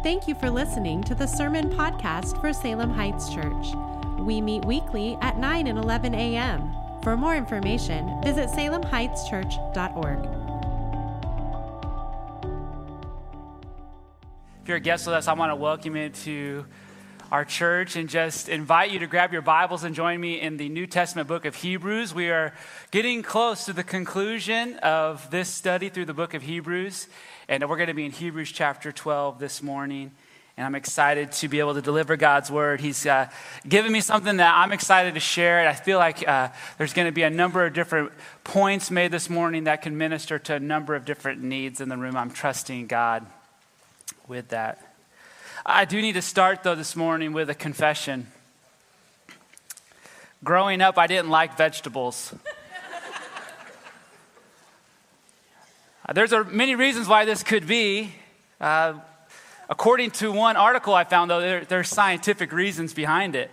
Thank you for listening to the Sermon Podcast for Salem Heights Church. We meet weekly at 9 and 11 a.m. For more information, visit salemheightschurch.org. If you're a guest with us, I want to welcome you to our church and just invite you to grab your Bibles and join me in the New Testament book of Hebrews. We are getting close to the conclusion of this study through the book of Hebrews, and we're going to be in Hebrews chapter 12 this morning. And I'm excited to be able to deliver God's word. He's uh, given me something that I'm excited to share. And I feel like uh, there's going to be a number of different points made this morning that can minister to a number of different needs in the room. I'm trusting God with that. I do need to start, though, this morning with a confession. Growing up, I didn't like vegetables. There's a, many reasons why this could be. Uh, according to one article I found, though, there, there are scientific reasons behind it.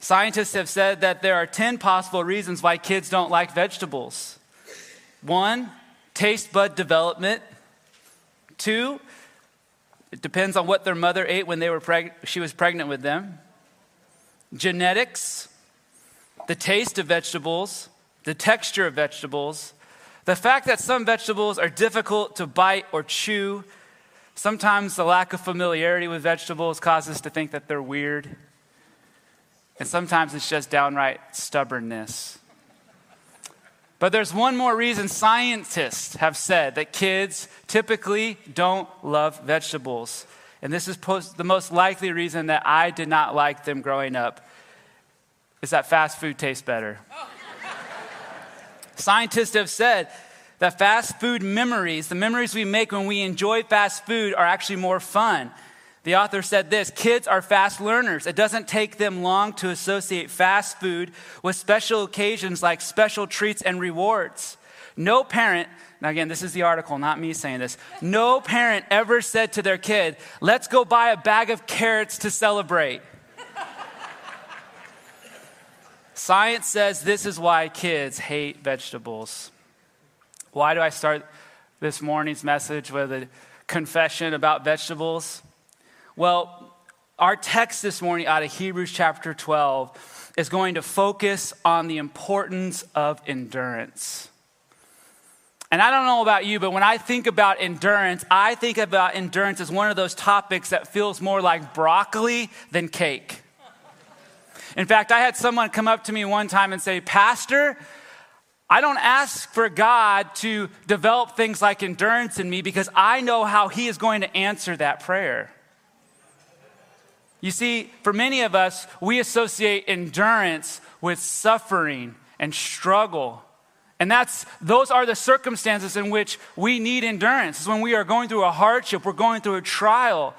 Scientists have said that there are 10 possible reasons why kids don't like vegetables. One, taste bud development. Two, it depends on what their mother ate when they were preg- she was pregnant with them. Genetics, the taste of vegetables, the texture of vegetables, the fact that some vegetables are difficult to bite or chew. Sometimes the lack of familiarity with vegetables causes us to think that they're weird. And sometimes it's just downright stubbornness. But there's one more reason scientists have said that kids typically don't love vegetables. And this is post, the most likely reason that I did not like them growing up is that fast food tastes better. Scientists have said that fast food memories, the memories we make when we enjoy fast food, are actually more fun. The author said this kids are fast learners. It doesn't take them long to associate fast food with special occasions like special treats and rewards. No parent, now again, this is the article, not me saying this. No parent ever said to their kid, let's go buy a bag of carrots to celebrate. Science says this is why kids hate vegetables. Why do I start this morning's message with a confession about vegetables? Well, our text this morning out of Hebrews chapter 12 is going to focus on the importance of endurance. And I don't know about you, but when I think about endurance, I think about endurance as one of those topics that feels more like broccoli than cake. In fact, I had someone come up to me one time and say, Pastor, I don't ask for God to develop things like endurance in me because I know how He is going to answer that prayer. You see, for many of us, we associate endurance with suffering and struggle. And that's those are the circumstances in which we need endurance. It's when we are going through a hardship, we're going through a trial.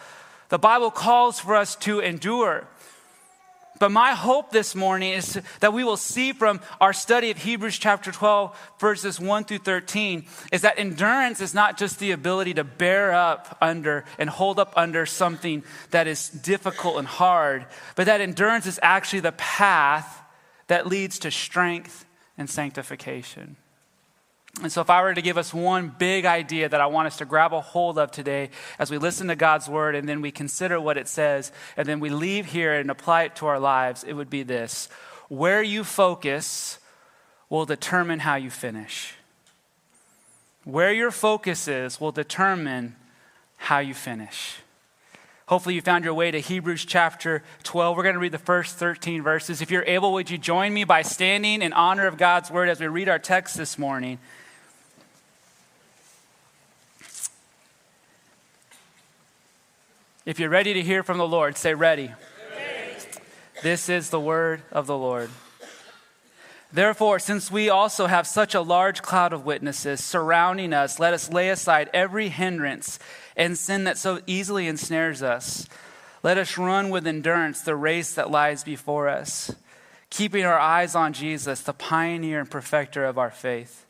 The Bible calls for us to endure. But my hope this morning is that we will see from our study of Hebrews chapter 12, verses 1 through 13, is that endurance is not just the ability to bear up under and hold up under something that is difficult and hard, but that endurance is actually the path that leads to strength and sanctification. And so, if I were to give us one big idea that I want us to grab a hold of today as we listen to God's word and then we consider what it says and then we leave here and apply it to our lives, it would be this where you focus will determine how you finish. Where your focus is will determine how you finish. Hopefully, you found your way to Hebrews chapter 12. We're going to read the first 13 verses. If you're able, would you join me by standing in honor of God's word as we read our text this morning? If you're ready to hear from the Lord, say ready. ready. This is the word of the Lord. Therefore, since we also have such a large cloud of witnesses surrounding us, let us lay aside every hindrance and sin that so easily ensnares us. Let us run with endurance the race that lies before us, keeping our eyes on Jesus, the pioneer and perfecter of our faith.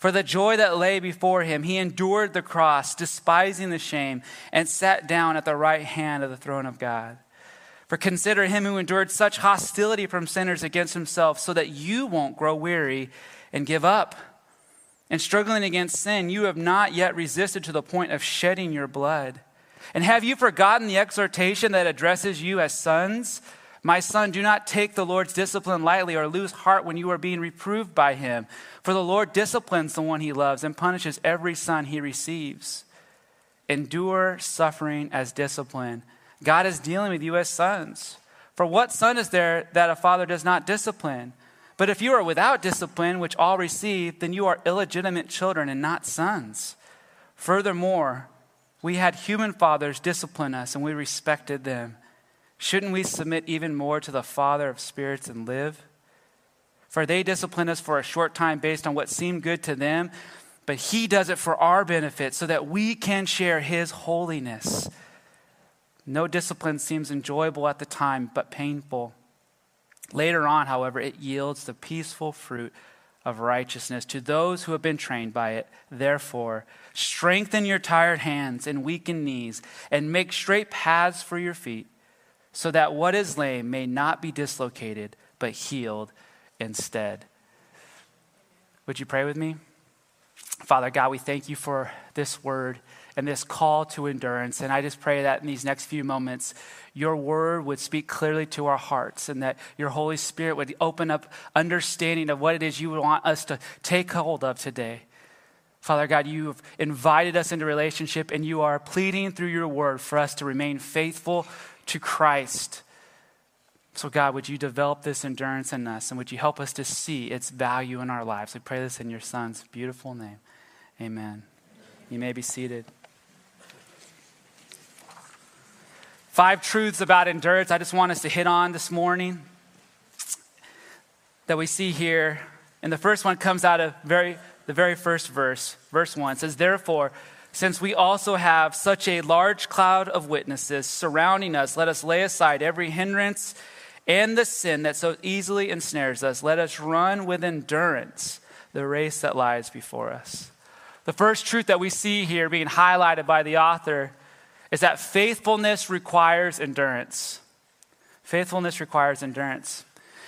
For the joy that lay before him, he endured the cross, despising the shame, and sat down at the right hand of the throne of God. For consider him who endured such hostility from sinners against himself, so that you won't grow weary and give up. And struggling against sin, you have not yet resisted to the point of shedding your blood. And have you forgotten the exhortation that addresses you as sons? My son, do not take the Lord's discipline lightly or lose heart when you are being reproved by him. For the Lord disciplines the one he loves and punishes every son he receives. Endure suffering as discipline. God is dealing with you as sons. For what son is there that a father does not discipline? But if you are without discipline, which all receive, then you are illegitimate children and not sons. Furthermore, we had human fathers discipline us, and we respected them. Shouldn't we submit even more to the Father of spirits and live? For they discipline us for a short time based on what seemed good to them, but He does it for our benefit so that we can share His holiness. No discipline seems enjoyable at the time, but painful. Later on, however, it yields the peaceful fruit of righteousness to those who have been trained by it. Therefore, strengthen your tired hands and weakened knees, and make straight paths for your feet, so that what is lame may not be dislocated, but healed instead. Would you pray with me? Father God, we thank you for this word and this call to endurance. And I just pray that in these next few moments, your word would speak clearly to our hearts and that your Holy Spirit would open up understanding of what it is you would want us to take hold of today. Father God, you've invited us into relationship and you are pleading through your word for us to remain faithful to Christ. So, God, would you develop this endurance in us and would you help us to see its value in our lives? We pray this in your Son's beautiful name. Amen. You may be seated. Five truths about endurance I just want us to hit on this morning that we see here. And the first one comes out of very, the very first verse. Verse 1 says, Therefore, since we also have such a large cloud of witnesses surrounding us, let us lay aside every hindrance and the sin that so easily ensnares us. Let us run with endurance the race that lies before us. The first truth that we see here being highlighted by the author is that faithfulness requires endurance. Faithfulness requires endurance.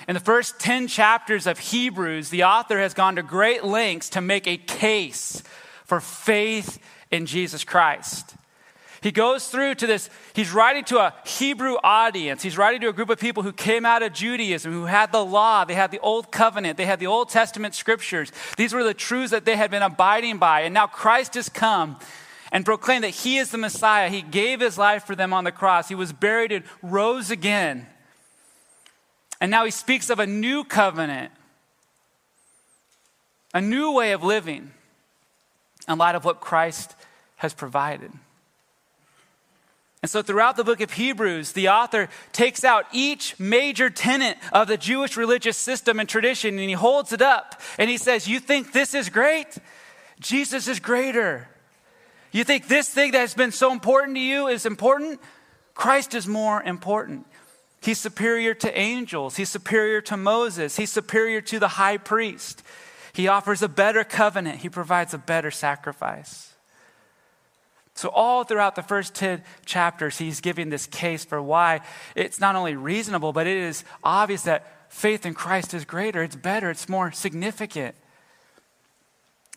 In the first 10 chapters of Hebrews, the author has gone to great lengths to make a case for faith in Jesus Christ. He goes through to this, he's writing to a Hebrew audience. He's writing to a group of people who came out of Judaism, who had the law, they had the Old Covenant, they had the Old Testament scriptures. These were the truths that they had been abiding by. And now Christ has come and proclaimed that he is the Messiah. He gave his life for them on the cross. He was buried and rose again. And now he speaks of a new covenant, a new way of living in light of what Christ has provided. And so, throughout the book of Hebrews, the author takes out each major tenet of the Jewish religious system and tradition and he holds it up and he says, You think this is great? Jesus is greater. You think this thing that has been so important to you is important? Christ is more important. He's superior to angels. He's superior to Moses. He's superior to the high priest. He offers a better covenant. He provides a better sacrifice. So, all throughout the first 10 chapters, he's giving this case for why it's not only reasonable, but it is obvious that faith in Christ is greater, it's better, it's more significant.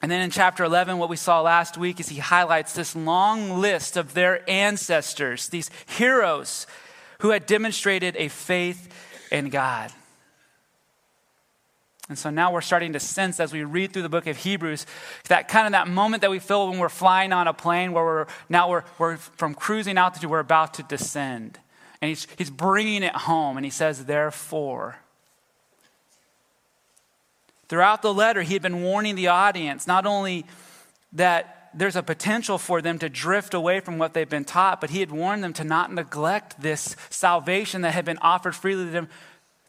And then in chapter 11, what we saw last week is he highlights this long list of their ancestors, these heroes who had demonstrated a faith in God. And so now we're starting to sense as we read through the book of Hebrews that kind of that moment that we feel when we're flying on a plane where we're now we're, we're from cruising altitude, we're about to descend. And he's, he's bringing it home and he says, therefore. Throughout the letter, he had been warning the audience not only that there's a potential for them to drift away from what they've been taught, but he had warned them to not neglect this salvation that had been offered freely to them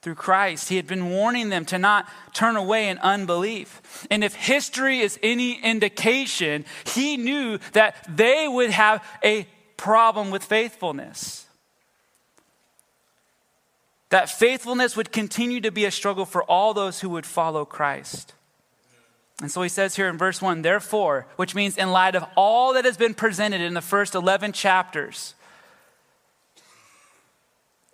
through Christ. He had been warning them to not turn away in unbelief. And if history is any indication, he knew that they would have a problem with faithfulness that faithfulness would continue to be a struggle for all those who would follow Christ. And so he says here in verse 1, therefore, which means in light of all that has been presented in the first 11 chapters,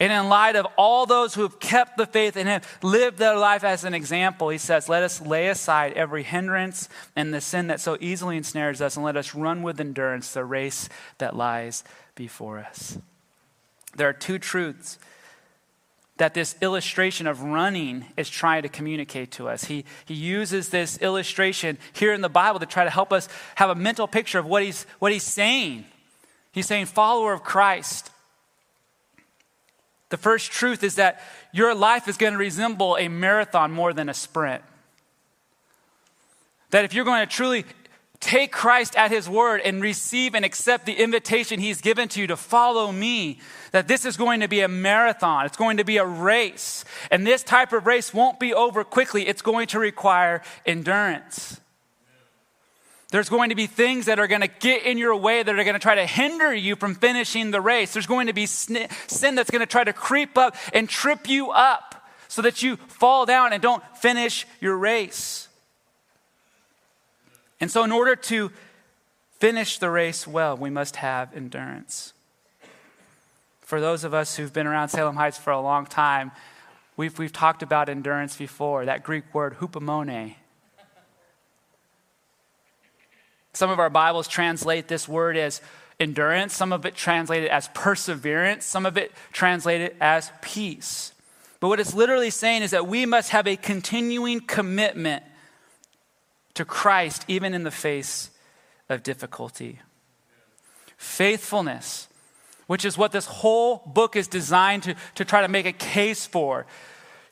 And in light of all those who have kept the faith and have lived their life as an example, he says, Let us lay aside every hindrance and the sin that so easily ensnares us, and let us run with endurance the race that lies before us. There are two truths that this illustration of running is trying to communicate to us. He, he uses this illustration here in the Bible to try to help us have a mental picture of what he's, what he's saying. He's saying, follower of Christ. The first truth is that your life is going to resemble a marathon more than a sprint. That if you're going to truly take Christ at his word and receive and accept the invitation he's given to you to follow me, that this is going to be a marathon. It's going to be a race. And this type of race won't be over quickly, it's going to require endurance. There's going to be things that are going to get in your way that are going to try to hinder you from finishing the race. There's going to be sin that's going to try to creep up and trip you up so that you fall down and don't finish your race. And so, in order to finish the race well, we must have endurance. For those of us who've been around Salem Heights for a long time, we've, we've talked about endurance before, that Greek word hupomone. Some of our Bibles translate this word as endurance, some of it translated as perseverance, some of it translated as peace. But what it's literally saying is that we must have a continuing commitment to Christ even in the face of difficulty. Faithfulness, which is what this whole book is designed to, to try to make a case for.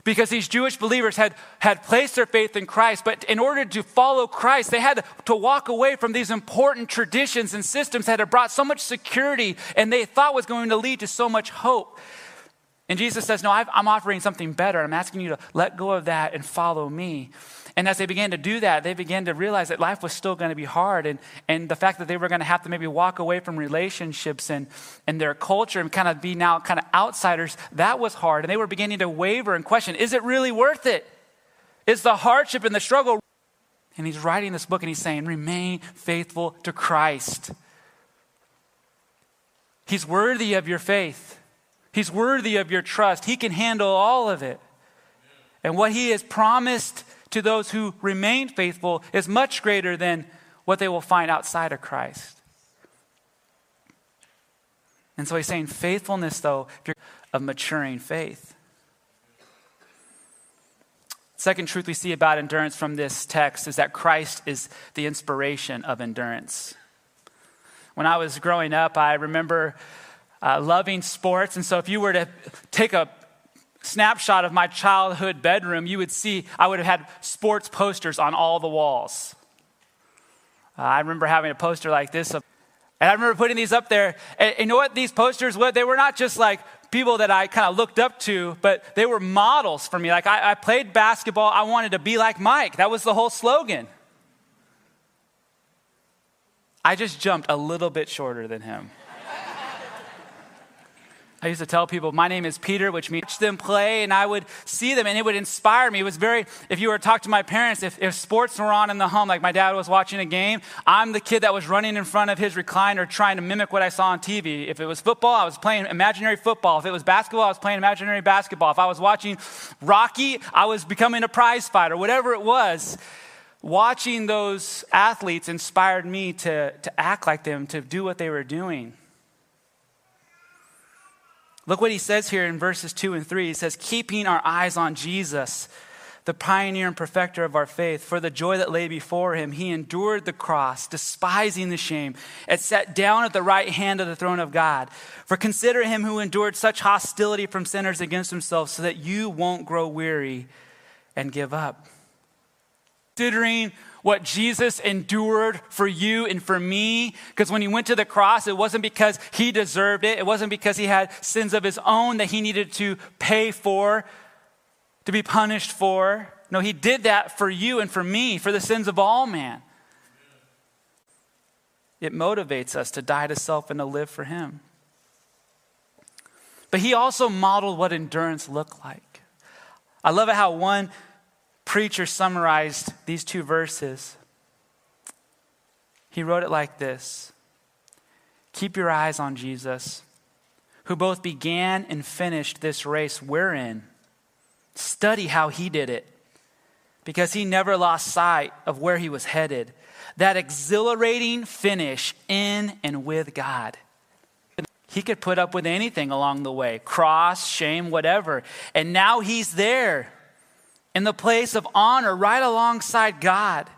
Because these Jewish believers had, had placed their faith in Christ, but in order to follow Christ, they had to, walk away from these important traditions and systems that had brought so much security and they thought was going to lead to so much hope. And Jesus says, No, i am offering something better. I'm asking you to let go of that and follow me. And as they began to do that, they began to realize that life was still going to be hard. And, and the fact that they were going to have to maybe walk away from relationships and, and their culture and kind of be now kind of outsiders, that was hard. And they were beginning to waver and question is it really worth it? Is the hardship and the struggle? And he's writing this book and he's saying, remain faithful to Christ. He's worthy of your faith. He's worthy of your trust. He can handle all of it. And what he has promised to those who remain faithful is much greater than what they will find outside of Christ. And so he's saying faithfulness, though, of maturing faith. Second truth we see about endurance from this text is that Christ is the inspiration of endurance. When I was growing up, I remember uh, loving sports. And so if you were to take a snapshot of my childhood bedroom, you would see I would have had sports posters on all the walls. Uh, I remember having a poster like this. Of, and I remember putting these up there. And you know what these posters were? They were not just like people that I kind of looked up to, but they were models for me. Like I, I played basketball, I wanted to be like Mike. That was the whole slogan. I just jumped a little bit shorter than him. I used to tell people, my name is Peter, which means them play, and I would see them, and it would inspire me. It was very, if you were to talk to my parents, if, if sports were on in the home, like my dad was watching a game, I'm the kid that was running in front of his recliner trying to mimic what I saw on TV. If it was football, I was playing imaginary football. If it was basketball, I was playing imaginary basketball. If I was watching Rocky, I was becoming a prize fighter. Whatever it was, watching those athletes inspired me to, to act like them, to do what they were doing. Look what he says here in verses 2 and 3. He says, Keeping our eyes on Jesus, the pioneer and perfecter of our faith, for the joy that lay before him, he endured the cross, despising the shame, and sat down at the right hand of the throne of God. For consider him who endured such hostility from sinners against himself, so that you won't grow weary and give up. Considering what Jesus endured for you and for me. Because when he went to the cross, it wasn't because he deserved it, it wasn't because he had sins of his own that he needed to pay for, to be punished for. No, he did that for you and for me, for the sins of all man. It motivates us to die to self and to live for him. But he also modeled what endurance looked like. I love it how one preacher summarized these two verses. He wrote it like this Keep your eyes on Jesus, who both began and finished this race we're in. Study how he did it because he never lost sight of where he was headed. That exhilarating finish in and with God. He could put up with anything along the way cross, shame, whatever. And now he's there in the place of honor right alongside God.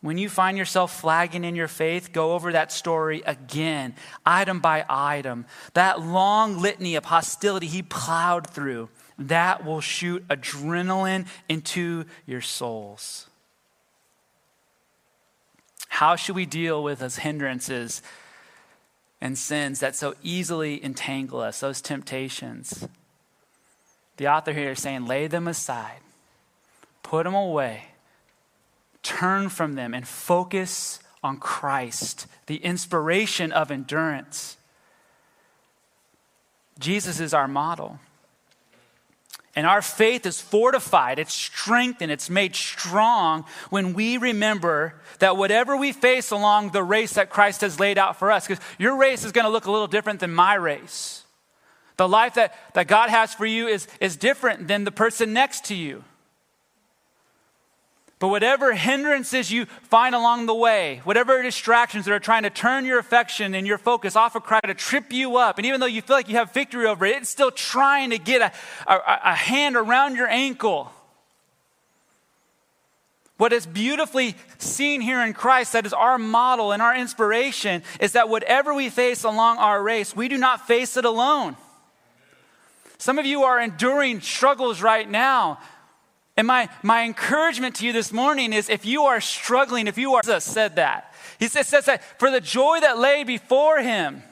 When you find yourself flagging in your faith, go over that story again, item by item. That long litany of hostility he plowed through, that will shoot adrenaline into your souls. How should we deal with those hindrances and sins that so easily entangle us, those temptations? The author here is saying, lay them aside, put them away, turn from them, and focus on Christ, the inspiration of endurance. Jesus is our model. And our faith is fortified, it's strengthened, it's made strong when we remember that whatever we face along the race that Christ has laid out for us, because your race is going to look a little different than my race. The life that, that God has for you is, is different than the person next to you. But whatever hindrances you find along the way, whatever distractions that are trying to turn your affection and your focus off of Christ to trip you up, and even though you feel like you have victory over it, it's still trying to get a, a, a hand around your ankle. What is beautifully seen here in Christ, that is our model and our inspiration, is that whatever we face along our race, we do not face it alone. Some of you are enduring struggles right now. And my, my encouragement to you this morning is if you are struggling, if you are, Jesus said that. He says, says that for the joy that lay before him,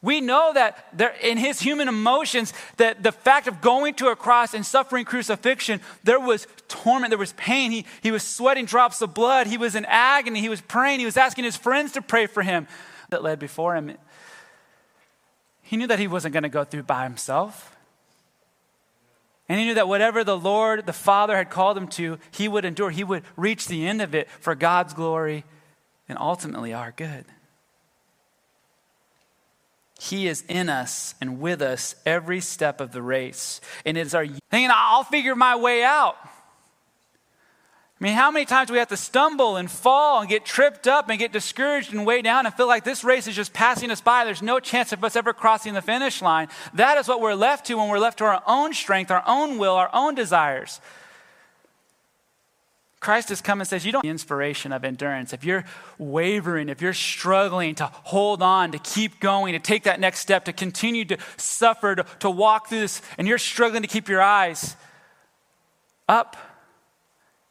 we know that there, in his human emotions, that the fact of going to a cross and suffering crucifixion, there was torment, there was pain. He, he was sweating drops of blood. He was in agony. He was praying. He was asking his friends to pray for him that led before him. He knew that he wasn't going to go through by himself. And he knew that whatever the Lord, the Father, had called him to, he would endure. He would reach the end of it for God's glory and ultimately our good. He is in us and with us every step of the race. And it is our thinking, I'll figure my way out. I mean, how many times do we have to stumble and fall and get tripped up and get discouraged and weigh down and feel like this race is just passing us by? There's no chance of us ever crossing the finish line. That is what we're left to when we're left to our own strength, our own will, our own desires. Christ has come and says, You don't need inspiration of endurance. If you're wavering, if you're struggling to hold on, to keep going, to take that next step, to continue to suffer, to, to walk through this, and you're struggling to keep your eyes up,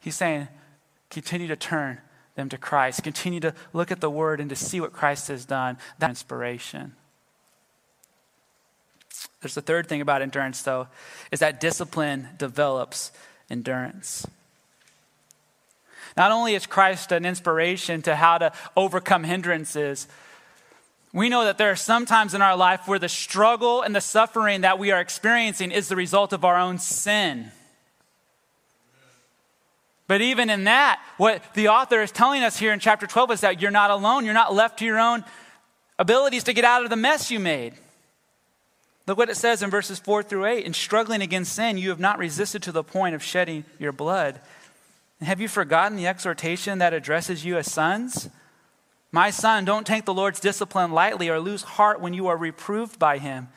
He's saying, continue to turn them to Christ. Continue to look at the Word and to see what Christ has done. That inspiration. There's the third thing about endurance, though, is that discipline develops endurance. Not only is Christ an inspiration to how to overcome hindrances, we know that there are some times in our life where the struggle and the suffering that we are experiencing is the result of our own sin. But even in that, what the author is telling us here in chapter 12 is that you're not alone. You're not left to your own abilities to get out of the mess you made. Look what it says in verses 4 through 8. In struggling against sin, you have not resisted to the point of shedding your blood. And have you forgotten the exhortation that addresses you as sons? My son, don't take the Lord's discipline lightly or lose heart when you are reproved by him.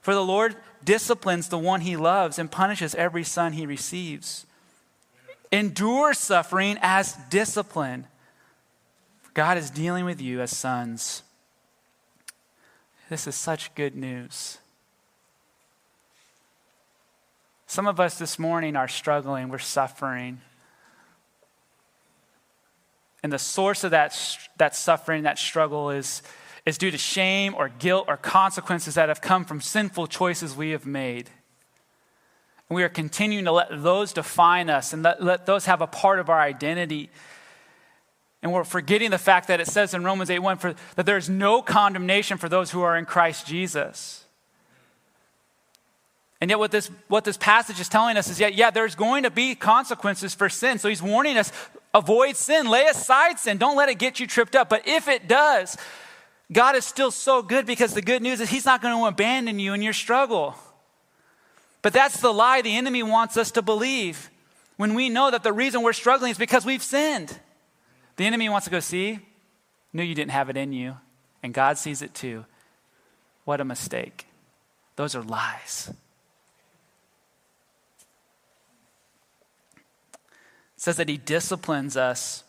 For the Lord disciplines the one he loves and punishes every son he receives. Endure suffering as discipline. God is dealing with you as sons. This is such good news. Some of us this morning are struggling, we're suffering. And the source of that, that suffering, that struggle, is, is due to shame or guilt or consequences that have come from sinful choices we have made. We are continuing to let those define us and let, let those have a part of our identity. And we're forgetting the fact that it says in Romans 8 1 for, that there's no condemnation for those who are in Christ Jesus. And yet, what this, what this passage is telling us is, yeah, yeah, there's going to be consequences for sin. So he's warning us avoid sin, lay aside sin, don't let it get you tripped up. But if it does, God is still so good because the good news is He's not going to abandon you in your struggle. But that's the lie the enemy wants us to believe when we know that the reason we're struggling is because we've sinned. The enemy wants to go, see, knew you didn't have it in you, and God sees it too. What a mistake. Those are lies. It says that he disciplines us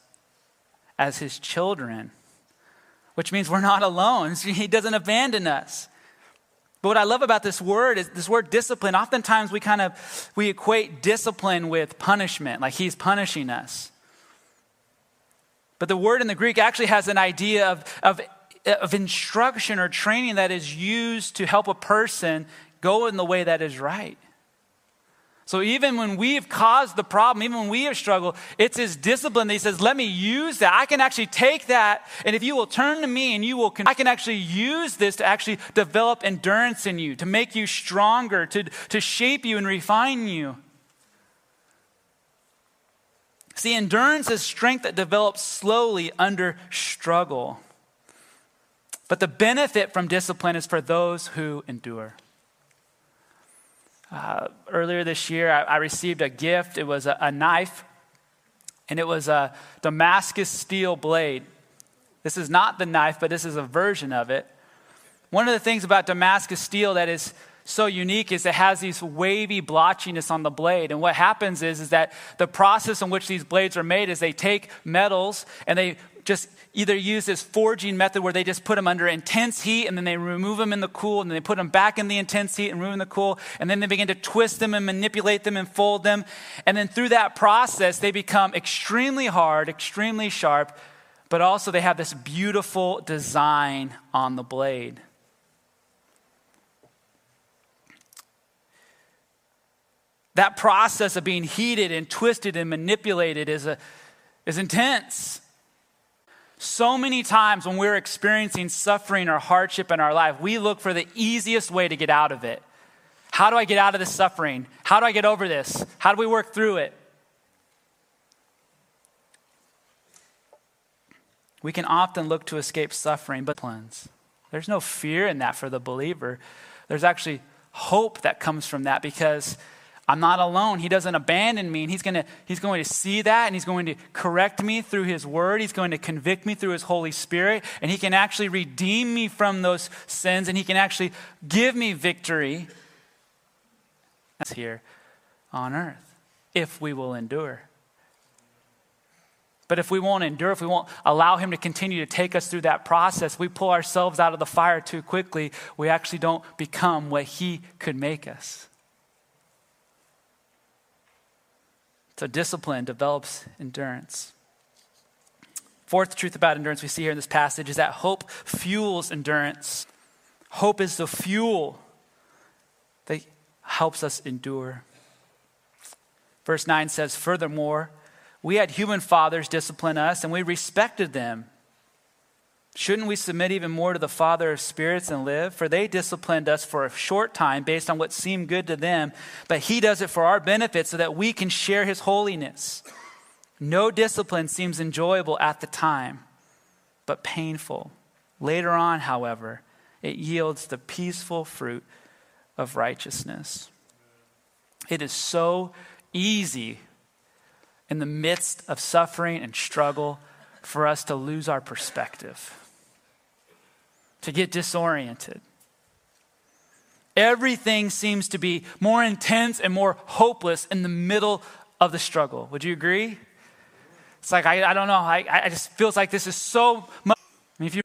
as his children, which means we're not alone. He doesn't abandon us. But what I love about this word is this word discipline. Oftentimes we kind of we equate discipline with punishment, like he's punishing us. But the word in the Greek actually has an idea of, of, of instruction or training that is used to help a person go in the way that is right. So even when we've caused the problem, even when we have struggled, it's his discipline that he says, let me use that. I can actually take that, and if you will turn to me and you will, I can actually use this to actually develop endurance in you, to make you stronger, to, to shape you and refine you. See, endurance is strength that develops slowly under struggle. But the benefit from discipline is for those who endure. Uh, earlier this year, I, I, received a gift. It was a, a knife, and it was a Damascus steel blade. This is not the knife, but this is a version of it. One of the things about Damascus steel that is so unique is it has these wavy blotchiness on the blade. And what happens is, is that the process in which these blades are made is they take metals and they just either use this forging method where they just put them under intense heat and then they remove them in the cool and then they put them back in the intense heat and remove them in the cool and then they begin to twist them and manipulate them and fold them. And then through that process, they become extremely hard, extremely sharp, but also they have this beautiful design on the blade. That process of being heated and twisted and manipulated is, a, is intense. So many times when we're experiencing suffering or hardship in our life, we look for the easiest way to get out of it. How do I get out of this suffering? How do I get over this? How do we work through it? We can often look to escape suffering, but plans. There's no fear in that for the believer. There's actually hope that comes from that because I'm not alone. He doesn't abandon me. And he's, gonna, he's going to see that and he's going to correct me through his word. He's going to convict me through his Holy Spirit. And he can actually redeem me from those sins and he can actually give me victory. That's here on earth if we will endure. But if we won't endure, if we won't allow Him to continue to take us through that process, we pull ourselves out of the fire too quickly, we actually don't become what He could make us. So discipline develops endurance. Fourth truth about endurance we see here in this passage is that hope fuels endurance. Hope is the fuel that helps us endure. Verse 9 says, Furthermore, we had human fathers discipline us, and we respected them. Shouldn't we submit even more to the Father of spirits and live? For they disciplined us for a short time based on what seemed good to them, but He does it for our benefit so that we can share His holiness. No discipline seems enjoyable at the time, but painful. Later on, however, it yields the peaceful fruit of righteousness. It is so easy in the midst of suffering and struggle for us to lose our perspective to get disoriented. Everything seems to be more intense and more hopeless in the middle of the struggle. Would you agree? It's like, I, I don't know, I, I just feels like this is so much. I mean, if you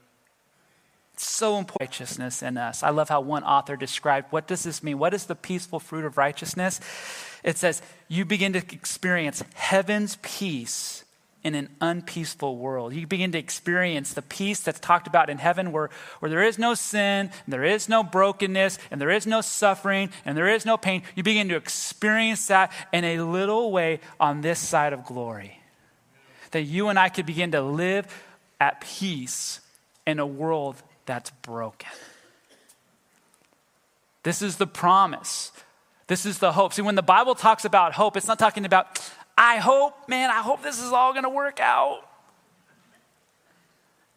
so important righteousness in us. I love how one author described what does this mean? What is the peaceful fruit of righteousness? It says you begin to experience heaven's peace in an unpeaceful world. You begin to experience the peace that's talked about in heaven where, where there is no sin, there is no brokenness, and there is no suffering, and there is no pain. You begin to experience that in a little way on this side of glory. That you and I could begin to live at peace in a world that's broken. This is the promise. This is the hope. See, when the Bible talks about hope, it's not talking about I hope, man, I hope this is all going to work out.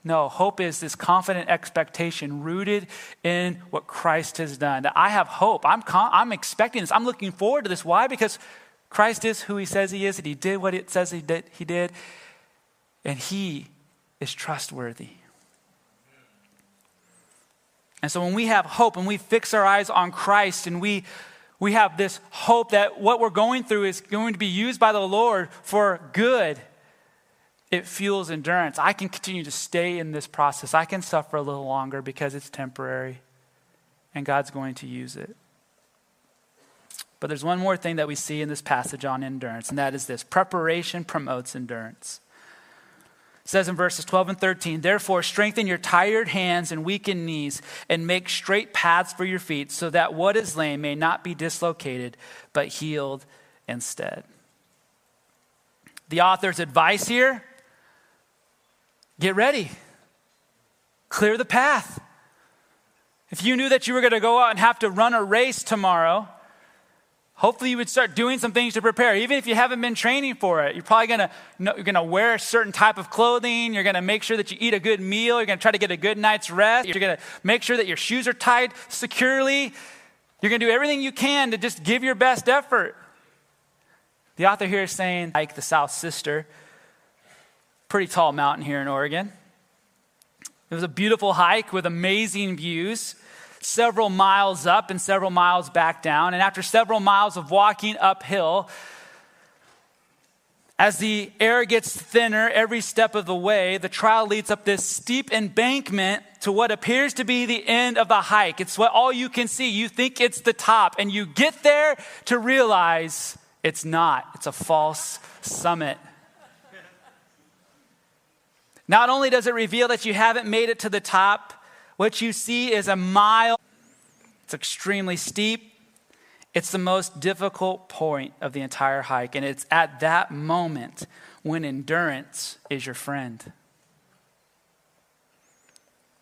No, hope is this confident expectation rooted in what Christ has done. I have hope. I'm, con- I'm expecting this. I'm looking forward to this. Why? Because Christ is who he says he is, and he did what it says he did, he did and he is trustworthy. And so when we have hope and we fix our eyes on Christ and we we have this hope that what we're going through is going to be used by the Lord for good it fuels endurance. I can continue to stay in this process. I can suffer a little longer because it's temporary and God's going to use it. But there's one more thing that we see in this passage on endurance, and that is this preparation promotes endurance. It says in verses 12 and 13, Therefore, strengthen your tired hands and weakened knees, and make straight paths for your feet, so that what is lame may not be dislocated, but healed instead. The author's advice here Get ready, clear the path. If you knew that you were going to go out and have to run a race tomorrow, hopefully you would start doing some things to prepare. Even if you haven't been training for it you're probably to you're to wear a certain type of clothing. You're to make sure that you eat a good meal. You're to try to get a good night's rest. You're to make sure that your shoes are tied securely. You're to do everything you can to just give your best effort. The author here is saying like the south sister pretty tall mountain here in Oregon. It was a beautiful hike with amazing views, several miles up and several miles back down. And after several miles of walking uphill, as the air gets thinner every step of the way, the trail leads up this steep embankment to what appears to be the end of the hike. It's what all you can see. You think it's the top, and you get there to realize it's not. It's a false summit. Not only does it reveal that you haven't made it to the top, what you see is a mile. It's extremely steep. It's the most difficult point of the entire hike. And it's at that moment when endurance is your friend.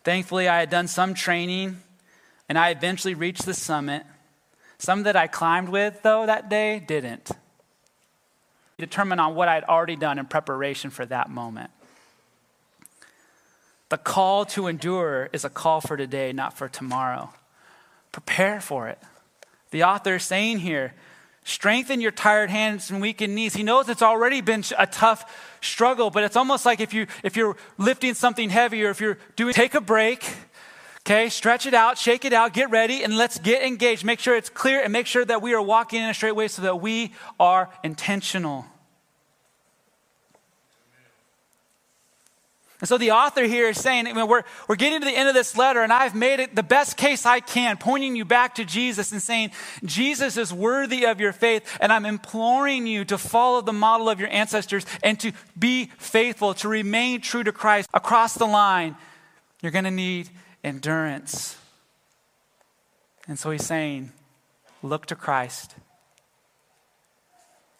Thankfully, I had done some training and I eventually reached the summit. Some that I climbed with, though, that day didn't. Determine on what I'd already done in preparation for that moment. The call to endure is a call for today, not for tomorrow. Prepare for it. The author is saying here, strengthen your tired hands and weakened knees. He knows it's already been a tough struggle, but it's almost like if you if you're lifting something heavy or if you're doing take a break, okay, stretch it out, shake it out, get ready, and let's get engaged. Make sure it's clear and make sure that we are walking in a straight way so that we are intentional. And so the author here is saying, I mean, we're, we're getting to the end of this letter, and I've made it the best case I can, pointing you back to Jesus and saying, Jesus is worthy of your faith, and I'm imploring you to follow the model of your ancestors and to be faithful, to remain true to Christ. Across the line, you're going to need endurance. And so he's saying, look to Christ.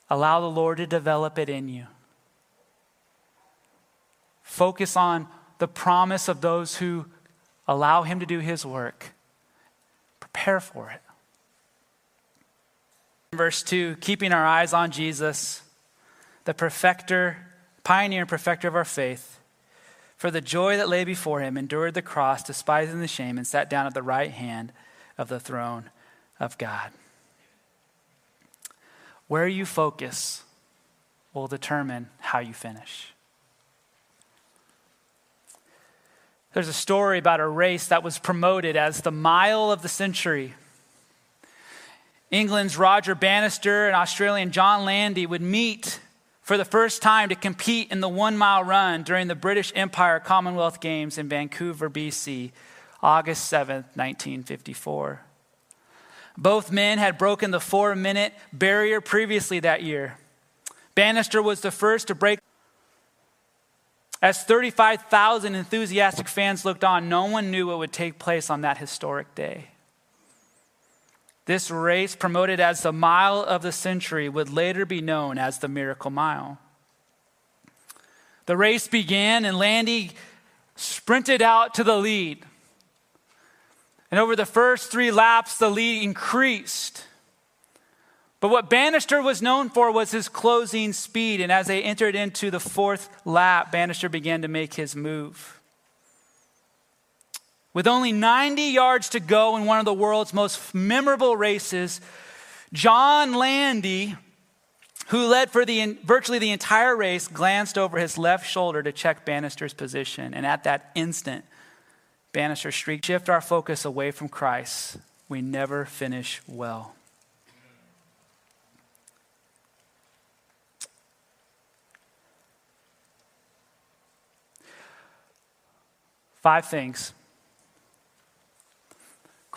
Allow the Lord to develop it in you. Focus on the promise of those who allow Him to do His work. Prepare for it. Verse 2 keeping our eyes on Jesus, the perfecter, pioneer and perfecter of our faith, for the joy that lay before him, endured the cross, despising the shame, and sat down at the right hand of the throne of God. Where you focus will determine how you finish. There's a story about a race that was promoted as the mile of the century. England's Roger Bannister and Australian John Landy would meet for the first time to compete in the one mile run during the British Empire Commonwealth Games in Vancouver, BC, August 7, 1954. Both men had broken the four minute barrier previously that year. Bannister was the first to break as 35,000 enthusiastic fans looked on, no one knew what would take place on that historic day. This race, promoted as the mile of the century, would later be known as the Miracle Mile. The race began, and Landy sprinted out to the lead. And over the first three laps, the lead increased. But what Bannister was known for was his closing speed. And as they entered into the fourth lap, Bannister began to make his move. With only 90 yards to go in one of the world's most memorable races, John Landy, who led for the, virtually the entire race, glanced over his left shoulder to check Bannister's position. And at that instant, Bannister shrieked, Shift our focus away from Christ. We never finish well. Five things.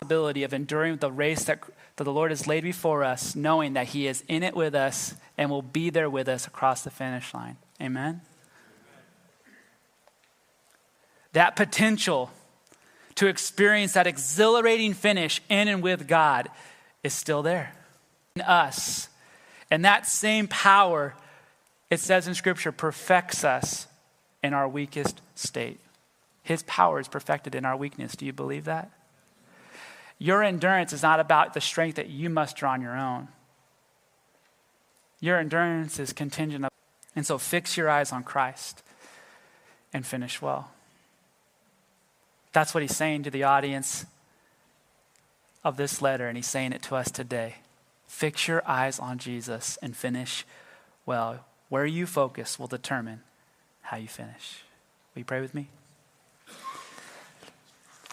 Ability of enduring the race that, that the Lord has laid before us, knowing that He is in it with us and will be there with us across the finish line. Amen? That potential to experience that exhilarating finish in and with God is still there in us. And that same power, it says in Scripture, perfects us in our weakest state. His power is perfected in our weakness. Do you believe that? Your endurance is not about the strength that you must draw on your own. Your endurance is contingent. And so fix your eyes on Christ and finish well. That's what he's saying to the audience of this letter, and he's saying it to us today. Fix your eyes on Jesus and finish well. Where you focus will determine how you finish. Will you pray with me?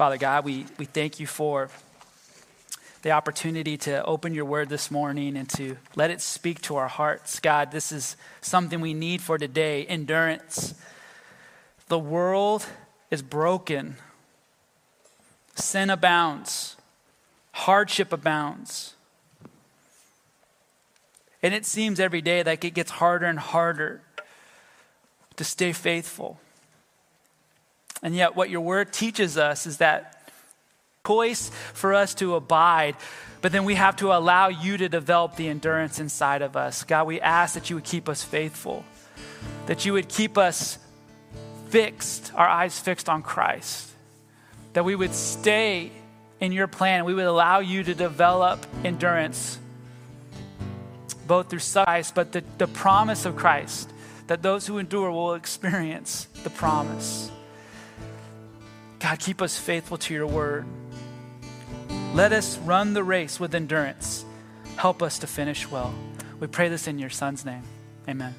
Father God, we, we thank you for the opportunity to open your word this morning and to let it speak to our hearts. God, this is something we need for today endurance. The world is broken, sin abounds, hardship abounds. And it seems every day like it gets harder and harder to stay faithful. And yet, what your word teaches us is that choice for us to abide, but then we have to allow you to develop the endurance inside of us. God, we ask that you would keep us faithful, that you would keep us fixed, our eyes fixed on Christ, that we would stay in your plan. We would allow you to develop endurance, both through Christ, but the, the promise of Christ, that those who endure will experience the promise. God, keep us faithful to your word. Let us run the race with endurance. Help us to finish well. We pray this in your son's name. Amen.